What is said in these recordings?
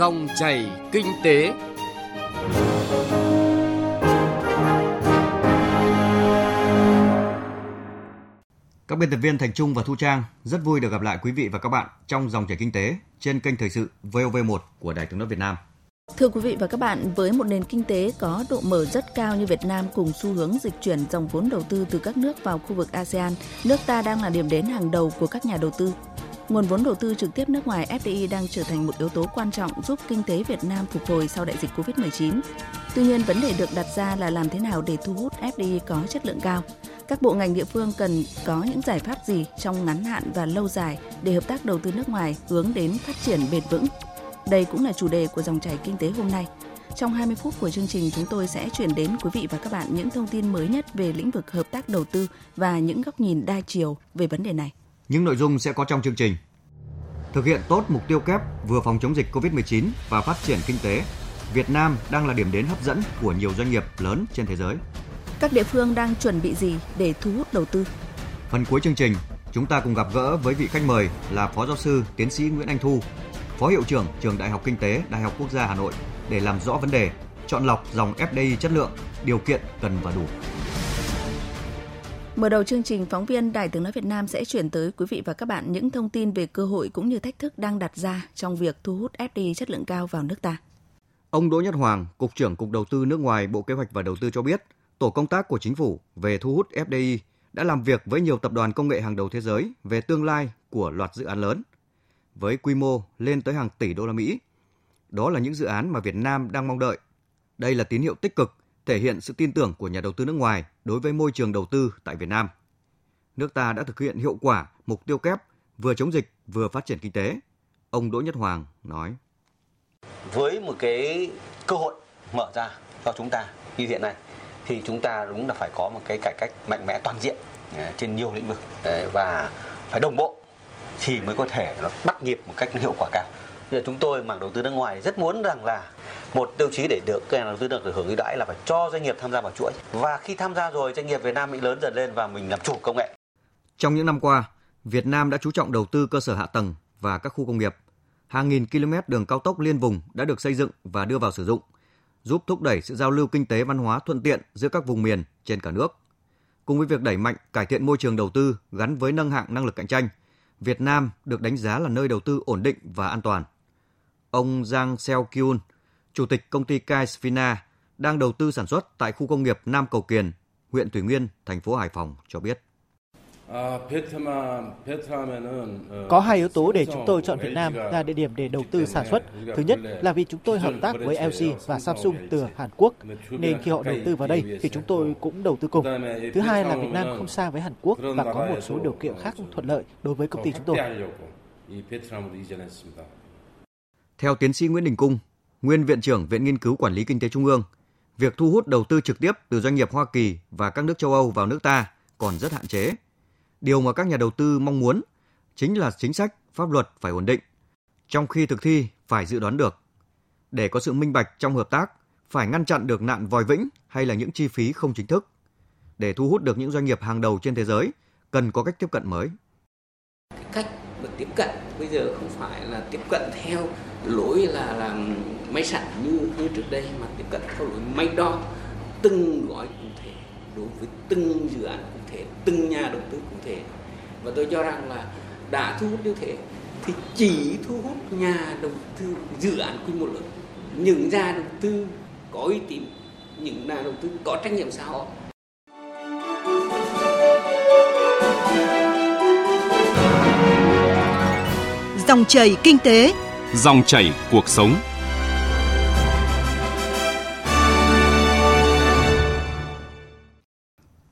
Dòng chảy kinh tế. Các biên tập viên Thành Trung và Thu Trang rất vui được gặp lại quý vị và các bạn trong dòng chảy kinh tế trên kênh thời sự VOV1 của Đài Tiếng nói Việt Nam. Thưa quý vị và các bạn, với một nền kinh tế có độ mở rất cao như Việt Nam cùng xu hướng dịch chuyển dòng vốn đầu tư từ các nước vào khu vực ASEAN, nước ta đang là điểm đến hàng đầu của các nhà đầu tư. Nguồn vốn đầu tư trực tiếp nước ngoài FDI đang trở thành một yếu tố quan trọng giúp kinh tế Việt Nam phục hồi sau đại dịch Covid-19. Tuy nhiên, vấn đề được đặt ra là làm thế nào để thu hút FDI có chất lượng cao. Các bộ ngành địa phương cần có những giải pháp gì trong ngắn hạn và lâu dài để hợp tác đầu tư nước ngoài hướng đến phát triển bền vững. Đây cũng là chủ đề của dòng chảy kinh tế hôm nay. Trong 20 phút của chương trình, chúng tôi sẽ chuyển đến quý vị và các bạn những thông tin mới nhất về lĩnh vực hợp tác đầu tư và những góc nhìn đa chiều về vấn đề này. Những nội dung sẽ có trong chương trình. Thực hiện tốt mục tiêu kép vừa phòng chống dịch COVID-19 và phát triển kinh tế, Việt Nam đang là điểm đến hấp dẫn của nhiều doanh nghiệp lớn trên thế giới. Các địa phương đang chuẩn bị gì để thu hút đầu tư? Phần cuối chương trình, chúng ta cùng gặp gỡ với vị khách mời là Phó Giáo sư Tiến sĩ Nguyễn Anh Thu, Phó Hiệu trưởng Trường Đại học Kinh tế Đại học Quốc gia Hà Nội để làm rõ vấn đề chọn lọc dòng FDI chất lượng, điều kiện cần và đủ. Mở đầu chương trình, phóng viên Đài Tiếng Nói Việt Nam sẽ chuyển tới quý vị và các bạn những thông tin về cơ hội cũng như thách thức đang đặt ra trong việc thu hút FDI chất lượng cao vào nước ta. Ông Đỗ Nhất Hoàng, Cục trưởng Cục Đầu tư nước ngoài Bộ Kế hoạch và Đầu tư cho biết, tổ công tác của chính phủ về thu hút FDI đã làm việc với nhiều tập đoàn công nghệ hàng đầu thế giới về tương lai của loạt dự án lớn với quy mô lên tới hàng tỷ đô la Mỹ. Đó là những dự án mà Việt Nam đang mong đợi. Đây là tín hiệu tích cực thể hiện sự tin tưởng của nhà đầu tư nước ngoài đối với môi trường đầu tư tại Việt Nam. Nước ta đã thực hiện hiệu quả mục tiêu kép vừa chống dịch vừa phát triển kinh tế. Ông Đỗ Nhất Hoàng nói: Với một cái cơ hội mở ra cho chúng ta như hiện nay, thì chúng ta đúng là phải có một cái cải cách mạnh mẽ toàn diện à, trên nhiều lĩnh vực à, và phải đồng bộ thì mới có thể nó bắt nhịp một cách hiệu quả cao. Giờ chúng tôi mảng đầu tư nước ngoài rất muốn rằng là một tiêu chí để được các nhà đầu tư được hưởng ưu đãi là phải cho doanh nghiệp tham gia vào chuỗi và khi tham gia rồi doanh nghiệp Việt Nam bị lớn dần lên và mình làm chủ công nghệ. Trong những năm qua, Việt Nam đã chú trọng đầu tư cơ sở hạ tầng và các khu công nghiệp. Hàng nghìn km đường cao tốc liên vùng đã được xây dựng và đưa vào sử dụng, giúp thúc đẩy sự giao lưu kinh tế văn hóa thuận tiện giữa các vùng miền trên cả nước. Cùng với việc đẩy mạnh cải thiện môi trường đầu tư gắn với nâng hạng năng lực cạnh tranh, Việt Nam được đánh giá là nơi đầu tư ổn định và an toàn. Ông Giang Seo Kyun, Chủ tịch công ty Kaisvina, đang đầu tư sản xuất tại khu công nghiệp Nam Cầu Kiền, huyện Thủy Nguyên, thành phố Hải Phòng cho biết. Có hai yếu tố để chúng tôi chọn Việt Nam là địa điểm để đầu tư sản xuất. Thứ nhất là vì chúng tôi hợp tác với LG và Samsung từ Hàn Quốc, nên khi họ đầu tư vào đây thì chúng tôi cũng đầu tư cùng. Thứ hai là Việt Nam không xa với Hàn Quốc và có một số điều kiện khác thuận lợi đối với công ty chúng tôi. Theo tiến sĩ Nguyễn Đình Cung, nguyên viện trưởng Viện Nghiên cứu Quản lý Kinh tế Trung ương, việc thu hút đầu tư trực tiếp từ doanh nghiệp Hoa Kỳ và các nước châu Âu vào nước ta còn rất hạn chế. Điều mà các nhà đầu tư mong muốn chính là chính sách, pháp luật phải ổn định, trong khi thực thi phải dự đoán được. Để có sự minh bạch trong hợp tác, phải ngăn chặn được nạn vòi vĩnh hay là những chi phí không chính thức. Để thu hút được những doanh nghiệp hàng đầu trên thế giới, cần có cách tiếp cận mới. Cách và tiếp cận. Bây giờ không phải là tiếp cận theo lỗi là làm máy sẵn như như trước đây, mà tiếp cận theo lỗi máy đo từng gói cụ thể đối với từng dự án cụ thể, từng nhà đầu tư cụ thể. Và tôi cho rằng là đã thu hút như thế thì chỉ thu hút nhà đầu tư, dự án quy mô lớn. Những nhà đầu tư có uy tín, những nhà đầu tư có trách nhiệm xã hội Dòng chảy kinh tế, Dòng chảy cuộc sống.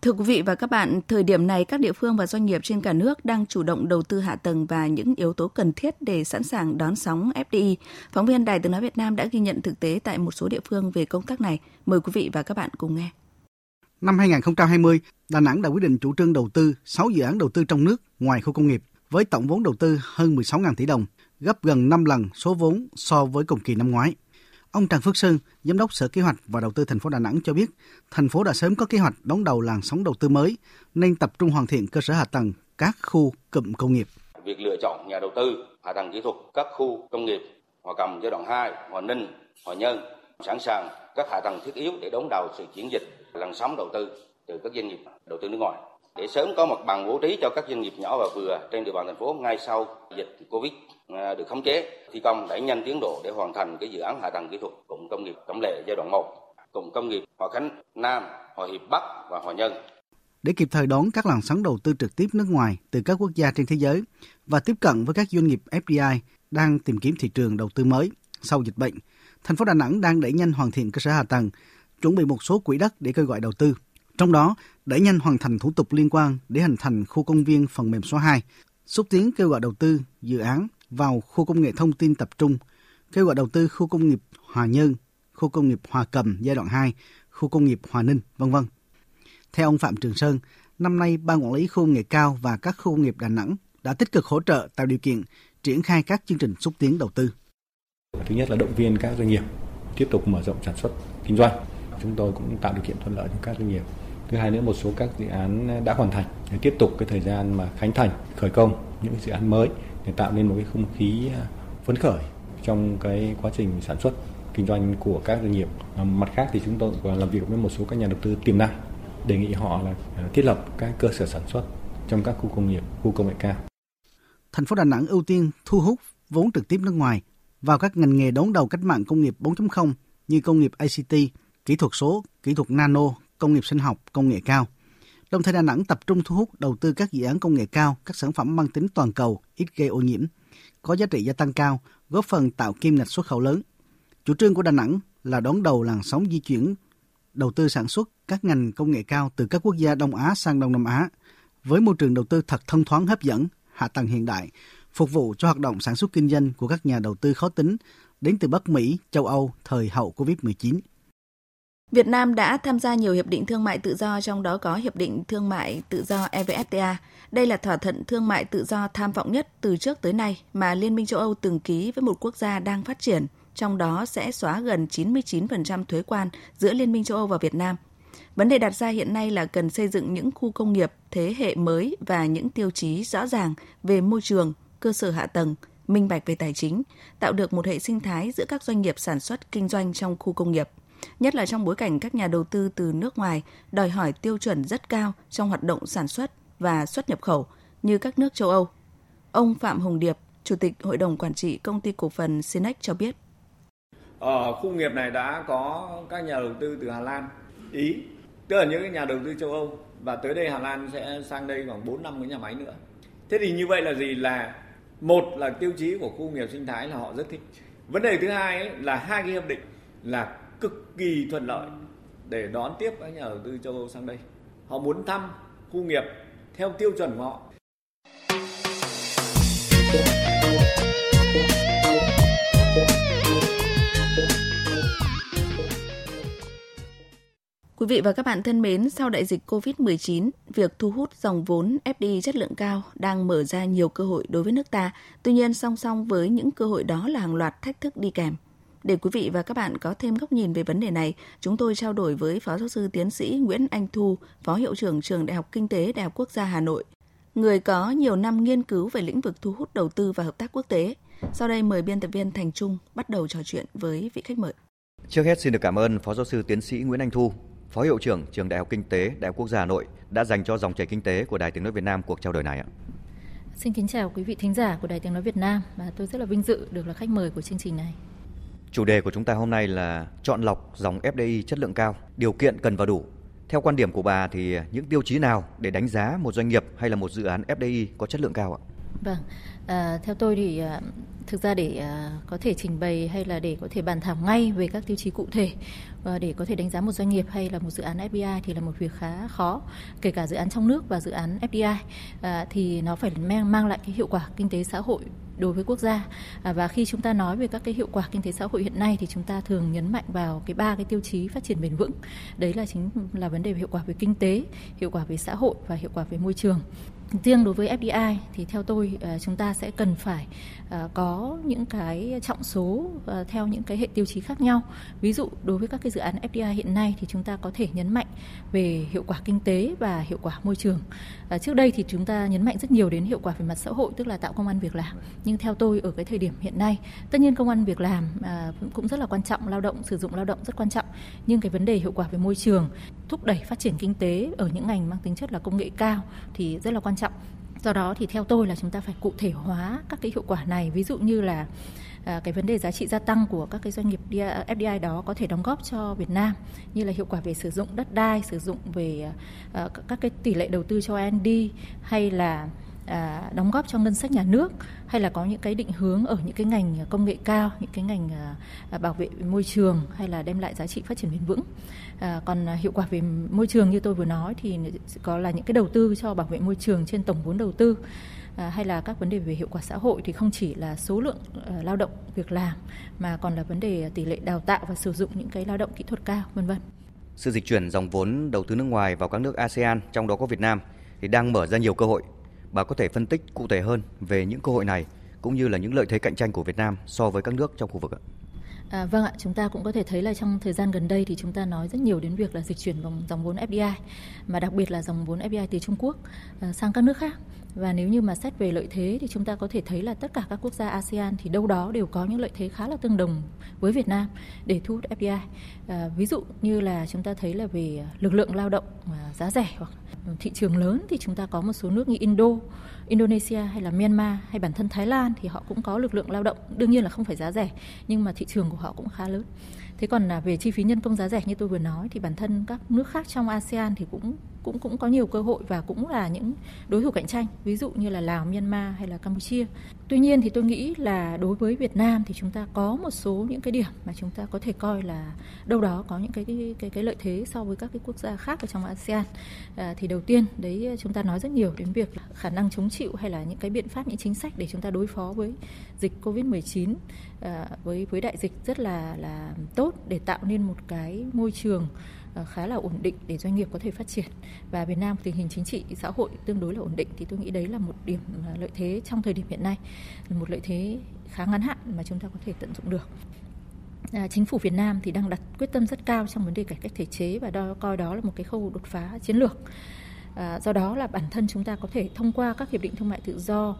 Thưa quý vị và các bạn, thời điểm này các địa phương và doanh nghiệp trên cả nước đang chủ động đầu tư hạ tầng và những yếu tố cần thiết để sẵn sàng đón sóng FDI. Phóng viên Đài Tiếng Nói Việt Nam đã ghi nhận thực tế tại một số địa phương về công tác này. Mời quý vị và các bạn cùng nghe. Năm 2020, Đà Nẵng đã quyết định chủ trương đầu tư 6 dự án đầu tư trong nước ngoài khu công nghiệp với tổng vốn đầu tư hơn 16.000 tỷ đồng, gấp gần 5 lần số vốn so với cùng kỳ năm ngoái. Ông Trần Phước Sơn, Giám đốc Sở Kế hoạch và Đầu tư thành phố Đà Nẵng cho biết, thành phố đã sớm có kế hoạch đón đầu làn sóng đầu tư mới, nên tập trung hoàn thiện cơ sở hạ tầng các khu cụm công nghiệp. Việc lựa chọn nhà đầu tư, hạ tầng kỹ thuật các khu công nghiệp Hòa Cầm giai đoạn 2, Hòa Ninh, Hòa Nhân sẵn sàng các hạ tầng thiết yếu để đón đầu sự chuyển dịch làn sóng đầu tư từ các doanh nghiệp đầu tư nước ngoài để sớm có mặt bằng bố trí cho các doanh nghiệp nhỏ và vừa trên địa bàn thành phố ngay sau dịch Covid à, được khống chế, thi công đẩy nhanh tiến độ để hoàn thành cái dự án hạ tầng kỹ thuật cụm công nghiệp Cẩm Lệ giai đoạn 1, cụm công nghiệp Hòa Khánh Nam, Hòa Hiệp Bắc và Hòa Nhân. Để kịp thời đón các làn sóng đầu tư trực tiếp nước ngoài từ các quốc gia trên thế giới và tiếp cận với các doanh nghiệp FDI đang tìm kiếm thị trường đầu tư mới sau dịch bệnh, thành phố Đà Nẵng đang đẩy nhanh hoàn thiện cơ sở hạ tầng, chuẩn bị một số quỹ đất để kêu gọi đầu tư. Trong đó, đẩy nhanh hoàn thành thủ tục liên quan để hình thành khu công viên phần mềm số 2, xúc tiến kêu gọi đầu tư dự án vào khu công nghệ thông tin tập trung, kêu gọi đầu tư khu công nghiệp Hòa Nhơn, khu công nghiệp Hòa Cầm giai đoạn 2, khu công nghiệp Hòa Ninh, vân vân. Theo ông Phạm Trường Sơn, năm nay Ban Quản lý Khu công nghệ cao và các khu công nghiệp Đà Nẵng đã tích cực hỗ trợ tạo điều kiện triển khai các chương trình xúc tiến đầu tư. Thứ nhất là động viên các doanh nghiệp tiếp tục mở rộng sản xuất kinh doanh. Chúng tôi cũng tạo điều kiện thuận lợi cho các doanh nghiệp. Thứ hai nữa một số các dự án đã hoàn thành để tiếp tục cái thời gian mà khánh thành, khởi công những dự án mới để tạo nên một cái không khí à, phấn khởi trong cái quá trình sản xuất kinh doanh của các doanh nghiệp. À, mặt khác thì chúng tôi còn làm việc với một số các nhà đầu tư tiềm năng đề nghị họ là à, thiết lập các cơ sở sản xuất trong các khu công nghiệp, khu công nghệ cao. Thành phố Đà Nẵng ưu tiên thu hút vốn trực tiếp nước ngoài vào các ngành nghề đón đầu cách mạng công nghiệp 4.0 như công nghiệp ICT, kỹ thuật số, kỹ thuật nano, công nghiệp sinh học, công nghệ cao. Đồng thời Đà Nẵng tập trung thu hút đầu tư các dự án công nghệ cao, các sản phẩm mang tính toàn cầu, ít gây ô nhiễm, có giá trị gia tăng cao, góp phần tạo kim ngạch xuất khẩu lớn. Chủ trương của Đà Nẵng là đón đầu làn sóng di chuyển đầu tư sản xuất các ngành công nghệ cao từ các quốc gia Đông Á sang Đông Nam Á với môi trường đầu tư thật thông thoáng hấp dẫn, hạ tầng hiện đại, phục vụ cho hoạt động sản xuất kinh doanh của các nhà đầu tư khó tính đến từ Bắc Mỹ, châu Âu thời hậu Covid-19. Việt Nam đã tham gia nhiều hiệp định thương mại tự do, trong đó có Hiệp định Thương mại Tự do EVFTA. Đây là thỏa thuận thương mại tự do tham vọng nhất từ trước tới nay mà Liên minh châu Âu từng ký với một quốc gia đang phát triển, trong đó sẽ xóa gần 99% thuế quan giữa Liên minh châu Âu và Việt Nam. Vấn đề đặt ra hiện nay là cần xây dựng những khu công nghiệp thế hệ mới và những tiêu chí rõ ràng về môi trường, cơ sở hạ tầng, minh bạch về tài chính, tạo được một hệ sinh thái giữa các doanh nghiệp sản xuất kinh doanh trong khu công nghiệp nhất là trong bối cảnh các nhà đầu tư từ nước ngoài đòi hỏi tiêu chuẩn rất cao trong hoạt động sản xuất và xuất nhập khẩu như các nước châu Âu. Ông Phạm Hồng Điệp, Chủ tịch Hội đồng Quản trị Công ty Cổ phần Sinex cho biết. Ở khu nghiệp này đã có các nhà đầu tư từ Hà Lan, Ý, tức là những nhà đầu tư châu Âu và tới đây Hà Lan sẽ sang đây khoảng 4 năm cái nhà máy nữa. Thế thì như vậy là gì? Là một là tiêu chí của khu nghiệp sinh thái là họ rất thích. Vấn đề thứ hai ấy, là hai cái hiệp định là cực kỳ thuận lợi để đón tiếp các nhà đầu tư châu Âu sang đây. Họ muốn thăm khu nghiệp theo tiêu chuẩn của họ. Quý vị và các bạn thân mến, sau đại dịch COVID-19, việc thu hút dòng vốn FDI chất lượng cao đang mở ra nhiều cơ hội đối với nước ta. Tuy nhiên, song song với những cơ hội đó là hàng loạt thách thức đi kèm. Để quý vị và các bạn có thêm góc nhìn về vấn đề này, chúng tôi trao đổi với Phó giáo sư tiến sĩ Nguyễn Anh Thu, Phó Hiệu trưởng Trường Đại học Kinh tế Đại học Quốc gia Hà Nội, người có nhiều năm nghiên cứu về lĩnh vực thu hút đầu tư và hợp tác quốc tế. Sau đây mời biên tập viên Thành Trung bắt đầu trò chuyện với vị khách mời. Trước hết xin được cảm ơn Phó giáo sư tiến sĩ Nguyễn Anh Thu, Phó Hiệu trưởng Trường Đại học Kinh tế Đại học Quốc gia Hà Nội đã dành cho dòng chảy kinh tế của Đài Tiếng Nói Việt Nam cuộc trao đổi này ạ. Xin kính chào quý vị thính giả của Đài Tiếng Nói Việt Nam và tôi rất là vinh dự được là khách mời của chương trình này. Chủ đề của chúng ta hôm nay là chọn lọc dòng FDI chất lượng cao, điều kiện cần và đủ. Theo quan điểm của bà thì những tiêu chí nào để đánh giá một doanh nghiệp hay là một dự án FDI có chất lượng cao ạ? Vâng, à, theo tôi thì à, thực ra để à, có thể trình bày hay là để có thể bàn thảo ngay về các tiêu chí cụ thể và để có thể đánh giá một doanh nghiệp hay là một dự án FDI thì là một việc khá khó kể cả dự án trong nước và dự án FDI à, thì nó phải mang mang lại cái hiệu quả kinh tế xã hội đối với quốc gia. À, và khi chúng ta nói về các cái hiệu quả kinh tế xã hội hiện nay thì chúng ta thường nhấn mạnh vào cái ba cái tiêu chí phát triển bền vững. Đấy là chính là vấn đề về hiệu quả về kinh tế hiệu quả về xã hội và hiệu quả về môi trường. Riêng đối với FDI thì theo tôi chúng ta sẽ cần phải à, có những cái trọng số à, theo những cái hệ tiêu chí khác nhau. Ví dụ, đối với các cái dự án FDI hiện nay thì chúng ta có thể nhấn mạnh về hiệu quả kinh tế và hiệu quả môi trường. À, trước đây thì chúng ta nhấn mạnh rất nhiều đến hiệu quả về mặt xã hội, tức là tạo công an việc làm. Nhưng theo tôi, ở cái thời điểm hiện nay, tất nhiên công an việc làm cũng rất là quan trọng, lao động, sử dụng lao động rất quan trọng. Nhưng cái vấn đề hiệu quả về môi trường, thúc đẩy phát triển kinh tế ở những ngành mang tính chất là công nghệ cao thì rất là quan trọng do đó thì theo tôi là chúng ta phải cụ thể hóa các cái hiệu quả này. Ví dụ như là à, cái vấn đề giá trị gia tăng của các cái doanh nghiệp FDI à, đó có thể đóng góp cho Việt Nam như là hiệu quả về sử dụng đất đai, sử dụng về à, các cái tỷ lệ đầu tư cho R&D hay là à, đóng góp cho ngân sách nhà nước hay là có những cái định hướng ở những cái ngành công nghệ cao, những cái ngành à, à bảo vệ môi trường hay là đem lại giá trị phát triển bền vững. À, còn à, hiệu quả về môi trường như tôi vừa nói thì có là những cái đầu tư cho bảo vệ môi trường trên tổng vốn đầu tư à, hay là các vấn đề về hiệu quả xã hội thì không chỉ là số lượng uh, lao động việc làm mà còn là vấn đề tỷ lệ đào tạo và sử dụng những cái lao động kỹ thuật cao vân vân. Sự dịch chuyển dòng vốn đầu tư nước ngoài vào các nước ASEAN trong đó có Việt Nam thì đang mở ra nhiều cơ hội. Bà có thể phân tích cụ thể hơn về những cơ hội này cũng như là những lợi thế cạnh tranh của Việt Nam so với các nước trong khu vực ạ? À, vâng ạ, chúng ta cũng có thể thấy là trong thời gian gần đây thì chúng ta nói rất nhiều đến việc là dịch chuyển dòng, dòng vốn FDI, mà đặc biệt là dòng vốn FDI từ Trung Quốc à, sang các nước khác. Và nếu như mà xét về lợi thế thì chúng ta có thể thấy là tất cả các quốc gia ASEAN thì đâu đó đều có những lợi thế khá là tương đồng với Việt Nam để thu hút FDI. À, ví dụ như là chúng ta thấy là về lực lượng lao động à, giá rẻ hoặc thị trường lớn thì chúng ta có một số nước như Indo, Indonesia hay là Myanmar hay bản thân Thái Lan thì họ cũng có lực lượng lao động đương nhiên là không phải giá rẻ nhưng mà thị trường của họ cũng khá lớn. Thế còn là về chi phí nhân công giá rẻ như tôi vừa nói thì bản thân các nước khác trong ASEAN thì cũng cũng cũng có nhiều cơ hội và cũng là những đối thủ cạnh tranh, ví dụ như là Lào, Myanmar hay là Campuchia. Tuy nhiên thì tôi nghĩ là đối với Việt Nam thì chúng ta có một số những cái điểm mà chúng ta có thể coi là đâu đó có những cái cái cái, cái lợi thế so với các cái quốc gia khác ở trong ASEAN. À, thì đầu tiên đấy chúng ta nói rất nhiều đến việc khả năng chống chịu hay là những cái biện pháp những chính sách để chúng ta đối phó với dịch Covid-19 à, với với đại dịch rất là là tốt để tạo nên một cái môi trường Ờ, khá là ổn định để doanh nghiệp có thể phát triển và Việt Nam tình hình chính trị xã hội tương đối là ổn định thì tôi nghĩ đấy là một điểm ờ, lợi thế trong thời điểm hiện nay một lợi thế khá ngắn hạn mà chúng ta có thể tận dụng được À, chính phủ Việt Nam thì đang đặt quyết tâm rất cao trong vấn đề cải cách thể chế và đo, coi đó là một cái khâu đột phá chiến lược. À, do đó là bản thân chúng ta có thể thông qua các hiệp định thương mại tự do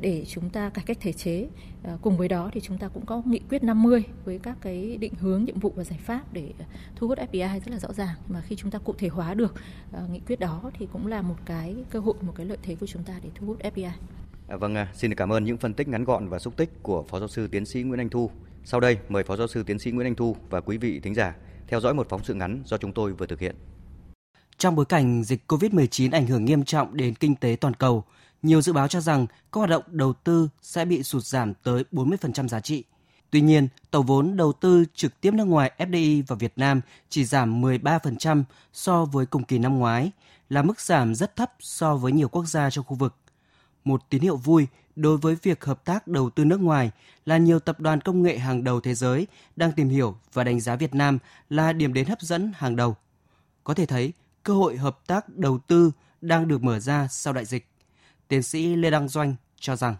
để chúng ta cải cách thể chế. À, cùng với đó thì chúng ta cũng có nghị quyết 50 với các cái định hướng, nhiệm vụ và giải pháp để thu hút FDI rất là rõ ràng. Mà khi chúng ta cụ thể hóa được à, nghị quyết đó thì cũng là một cái cơ hội, một cái lợi thế của chúng ta để thu hút FDI. À, vâng, xin cảm ơn những phân tích ngắn gọn và xúc tích của Phó Giáo sư Tiến sĩ Nguyễn Anh Thu. Sau đây, mời Phó Giáo sư Tiến sĩ Nguyễn Anh Thu và quý vị thính giả theo dõi một phóng sự ngắn do chúng tôi vừa thực hiện. Trong bối cảnh dịch COVID-19 ảnh hưởng nghiêm trọng đến kinh tế toàn cầu, nhiều dự báo cho rằng các hoạt động đầu tư sẽ bị sụt giảm tới 40% giá trị. Tuy nhiên, tổng vốn đầu tư trực tiếp nước ngoài FDI vào Việt Nam chỉ giảm 13% so với cùng kỳ năm ngoái, là mức giảm rất thấp so với nhiều quốc gia trong khu vực. Một tín hiệu vui đối với việc hợp tác đầu tư nước ngoài là nhiều tập đoàn công nghệ hàng đầu thế giới đang tìm hiểu và đánh giá Việt Nam là điểm đến hấp dẫn hàng đầu. Có thể thấy, cơ hội hợp tác đầu tư đang được mở ra sau đại dịch. Tiến sĩ Lê Đăng Doanh cho rằng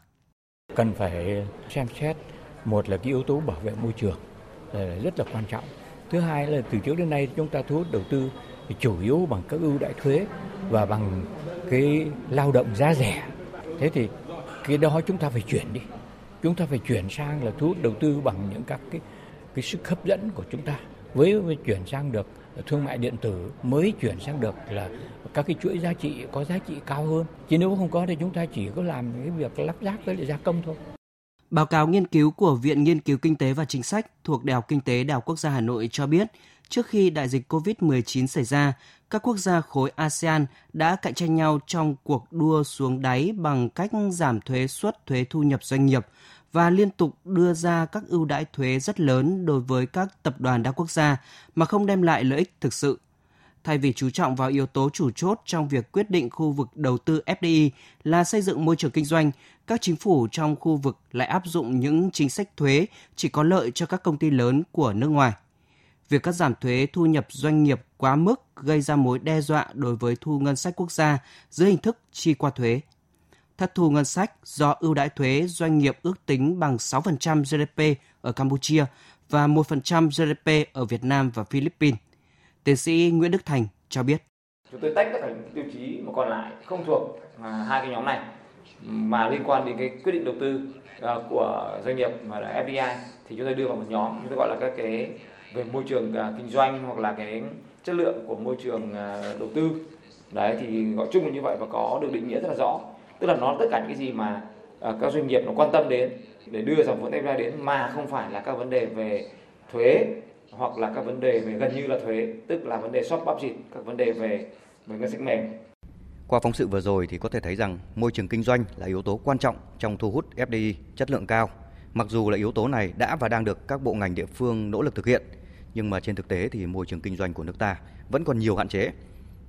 cần phải xem xét, một là cái yếu tố bảo vệ môi trường, là rất là quan trọng. Thứ hai là từ trước đến nay chúng ta thu hút đầu tư thì chủ yếu bằng các ưu đại thuế và bằng cái lao động giá rẻ. Thế thì cái đó chúng ta phải chuyển đi. Chúng ta phải chuyển sang là thu hút đầu tư bằng những các cái cái sức hấp dẫn của chúng ta. Với, với chuyển sang được thương mại điện tử mới chuyển sang được là các cái chuỗi giá trị có giá trị cao hơn. Chứ nếu không có thì chúng ta chỉ có làm cái việc lắp ráp với lại gia công thôi. Báo cáo nghiên cứu của Viện Nghiên cứu Kinh tế và Chính sách thuộc Đại học Kinh tế Đại học Quốc gia Hà Nội cho biết, trước khi đại dịch COVID-19 xảy ra, các quốc gia khối ASEAN đã cạnh tranh nhau trong cuộc đua xuống đáy bằng cách giảm thuế suất thuế thu nhập doanh nghiệp và liên tục đưa ra các ưu đãi thuế rất lớn đối với các tập đoàn đa quốc gia mà không đem lại lợi ích thực sự. Thay vì chú trọng vào yếu tố chủ chốt trong việc quyết định khu vực đầu tư FDI là xây dựng môi trường kinh doanh, các chính phủ trong khu vực lại áp dụng những chính sách thuế chỉ có lợi cho các công ty lớn của nước ngoài. Việc cắt giảm thuế thu nhập doanh nghiệp quá mức gây ra mối đe dọa đối với thu ngân sách quốc gia dưới hình thức chi qua thuế thất thu ngân sách do ưu đãi thuế doanh nghiệp ước tính bằng 6% GDP ở Campuchia và 1% GDP ở Việt Nam và Philippines. Tiến sĩ Nguyễn Đức Thành cho biết. Chúng tôi tách các tiêu chí mà còn lại không thuộc à, hai cái nhóm này mà liên quan đến cái quyết định đầu tư à, của doanh nghiệp mà là FDI thì chúng tôi đưa vào một nhóm, chúng tôi gọi là các cái về môi trường à, kinh doanh hoặc là cái chất lượng của môi trường đầu tư đấy, thì gọi chung là như vậy và có được định nghĩa rất là rõ tức là nó tất cả những cái gì mà uh, các doanh nghiệp nó quan tâm đến để đưa dòng vốn FDI đến mà không phải là các vấn đề về thuế hoặc là các vấn đề về gần như là thuế tức là vấn đề shop bắp thịt các vấn đề về về ngân sách mềm qua phóng sự vừa rồi thì có thể thấy rằng môi trường kinh doanh là yếu tố quan trọng trong thu hút FDI chất lượng cao. Mặc dù là yếu tố này đã và đang được các bộ ngành địa phương nỗ lực thực hiện, nhưng mà trên thực tế thì môi trường kinh doanh của nước ta vẫn còn nhiều hạn chế.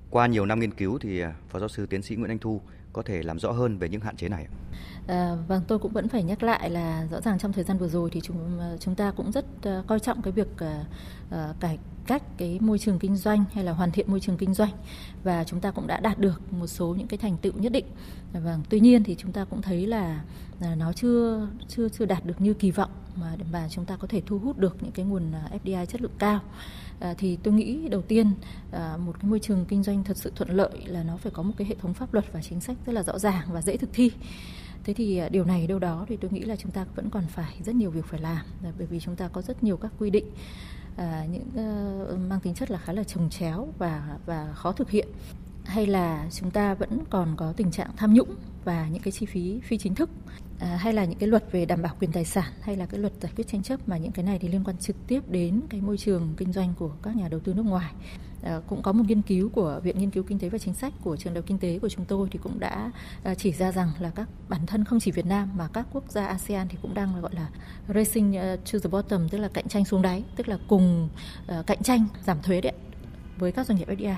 Qua nhiều năm nghiên cứu thì à, Phó giáo sư tiến sĩ Nguyễn Anh Thu có thể làm rõ hơn về những hạn chế này. À, vâng, tôi cũng vẫn phải nhắc lại là rõ ràng trong thời gian vừa rồi thì chúng ờ, chúng ta cũng rất uh, coi trọng cái việc uh, uh, cải cách cái môi trường kinh doanh hay là hoàn thiện môi trường kinh doanh và chúng ta cũng đã đạt được một số những cái thành tựu nhất định. À, vâng, tuy nhiên thì chúng ta cũng thấy là, là nó chưa chưa chưa đạt được như kỳ vọng mà mà chúng ta có thể thu hút được những cái nguồn à, FDI chất lượng cao. À, thì tôi nghĩ đầu tiên à, một cái môi trường kinh doanh thật sự thuận lợi là nó phải có một cái hệ thống pháp luật và chính sách rất là rõ ràng và dễ thực thi. Thế thì ờ, điều này đâu đó thì tôi nghĩ là chúng ta vẫn còn phải rất nhiều việc phải làm bởi vì chúng ta có rất nhiều các quy định à, những uh, mang tính chất là khá là trồng chéo và và khó thực hiện. Hay là chúng ta vẫn còn có tình trạng tham nhũng và những cái chi phí phi chính thức à, hay là những cái luật về đảm bảo quyền tài sản hay là cái luật giải quyết tranh chấp mà những cái này thì liên quan trực tiếp đến cái môi trường kinh doanh của các nhà đầu tư nước ngoài à, cũng có một nghiên cứu của viện nghiên cứu kinh tế và chính sách của trường đại học kinh tế của chúng tôi thì cũng đã à, chỉ ra rằng là các bản thân không chỉ Việt Nam mà các quốc gia ASEAN thì cũng đang gọi là racing à, to the bottom tức là cạnh tranh xuống đáy tức là cùng à, cạnh tranh giảm thuế đấy với các doanh nghiệp FDI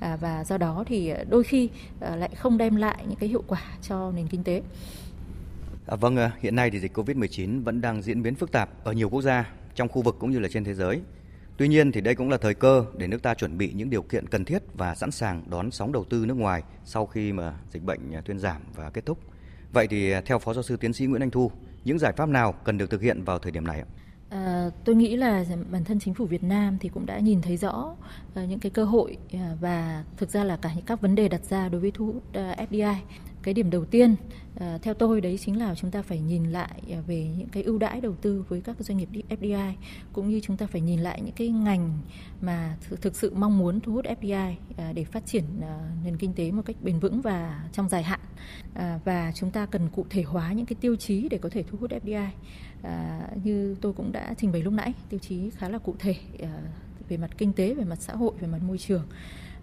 à, và do đó thì đôi khi à, lại không đem lại những cái hiệu quả cho nền kinh tế. À, vâng, à, hiện nay thì dịch Covid-19 vẫn đang diễn biến phức tạp ở nhiều quốc gia trong khu vực cũng như là trên thế giới. Tuy nhiên thì đây cũng là thời cơ để nước ta chuẩn bị những điều kiện cần thiết và sẵn sàng đón sóng đầu tư nước ngoài sau khi mà dịch bệnh à, thuyên giảm và kết thúc. Vậy thì à, theo Phó giáo sư tiến sĩ Nguyễn Anh Thu, những giải pháp nào cần được thực hiện vào thời điểm này ạ? À, tôi nghĩ là bản thân chính phủ Việt Nam thì cũng đã nhìn thấy rõ ờ, những cái cơ hội ờ, và thực ra là cả những các vấn đề đặt ra đối với thu hút FDI. Cái điểm đầu tiên theo tôi đấy chính là chúng ta phải nhìn lại về những cái ưu đãi đầu tư với các doanh nghiệp FDI cũng như chúng ta phải nhìn lại những cái ngành mà thực, thực sự mong muốn thu hút FDI để phát triển nền kinh tế một cách bền vững và trong dài hạn. Và chúng ta cần cụ thể hóa những cái tiêu chí để có thể thu hút FDI à, như tôi cũng đã trình bày lúc nãy tiêu chí khá là cụ thể à, về mặt kinh tế về mặt xã hội về mặt môi trường.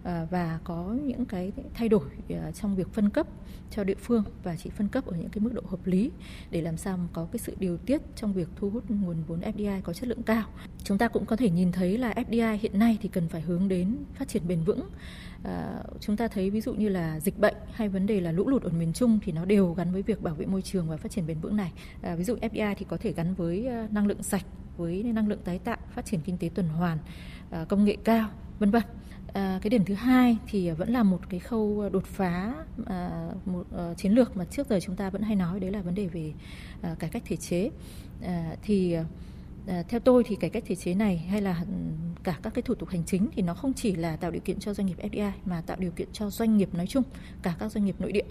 Ờ, và có những cái thay đổi ờ, trong việc phân cấp cho địa phương và chỉ phân cấp ở những cái mức độ hợp lý để làm sao mà có cái sự điều tiết trong việc thu hút nguồn vốn FDI có chất lượng cao. Chúng ta cũng có thể nhìn thấy là FDI hiện nay thì cần phải hướng đến phát triển bền vững. À, chúng ta thấy ví dụ như là dịch bệnh hay vấn đề là lũ lụt ở miền Trung thì nó đều gắn với việc bảo vệ môi trường và phát triển bền vững này. À, ví dụ FDI thì có thể gắn với năng lượng sạch, với năng lượng tái tạo, phát triển kinh tế tuần hoàn, công nghệ cao, vân vân. À, cái điểm thứ hai thì vẫn là một cái khâu đột phá à, một ờ, chiến lược mà trước giờ chúng ta vẫn hay nói đấy là vấn đề về cải cách thể chế à, thì À, theo tôi thì cải cách thể chế này hay là ừ, cả các cái thủ tục hành chính thì nó không chỉ là tạo điều kiện cho doanh nghiệp FDI mà tạo điều kiện cho doanh nghiệp nói chung, cả các doanh nghiệp nội địa.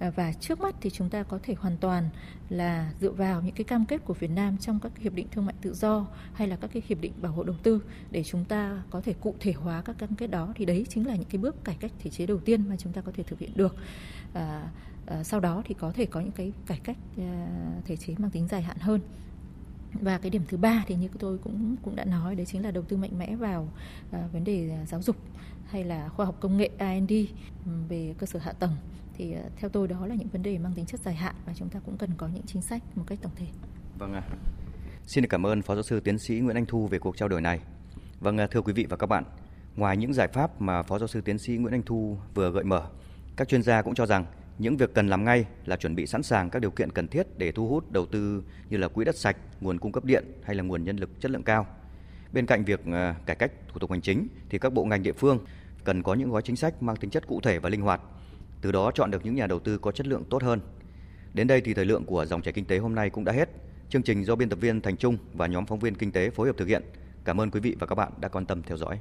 Ờ, và trước mắt thì chúng ta có thể hoàn toàn là dựa vào những cái cam kết của Việt Nam trong các hiệp định thương mại tự do hay là các cái hiệp định bảo hộ đầu tư để chúng ta có thể cụ thể hóa các cam kết đó. Thì đấy chính là những cái bước cải cách thể chế đầu tiên mà chúng ta có thể thực hiện được. À, à, sau đó thì có thể có những cái cải cách à, thể chế mang tính dài hạn hơn. Và cái điểm thứ ba thì như tôi cũng cũng đã nói đấy chính là đầu tư mạnh mẽ vào à, vấn đề giáo dục hay là khoa học công nghệ R&D ừ, về cơ sở hạ tầng thì ờ, theo tôi đó là những vấn đề mang tính chất dài hạn và chúng ta cũng cần có những chính sách một cách tổng thể. Vâng ạ. À. Xin cảm ơn Phó giáo sư tiến sĩ Nguyễn Anh Thu về cuộc trao đổi này. Vâng ờ, thưa quý vị và các bạn, ngoài những giải pháp mà Phó giáo sư tiến sĩ Nguyễn Anh Thu vừa gợi mở, các chuyên gia cũng cho rằng những việc cần làm ngay là chuẩn bị sẵn sàng các điều kiện cần thiết để thu hút đầu tư như là quỹ đất sạch, nguồn cung cấp điện hay là nguồn nhân lực chất lượng cao. Bên cạnh việc ờ, cải cách thủ tục hành chính thì các bộ ngành địa phương cần có những gói chính sách mang tính chất cụ thể và linh hoạt, từ đó chọn được những nhà đầu tư có chất lượng tốt hơn. Đến đây thì thời lượng của dòng chảy kinh tế hôm nay cũng đã hết. Chương trình do biên tập viên Thành Trung và nhóm phóng viên kinh tế phối hợp thực hiện. Cảm ơn quý vị và các bạn đã quan tâm theo dõi.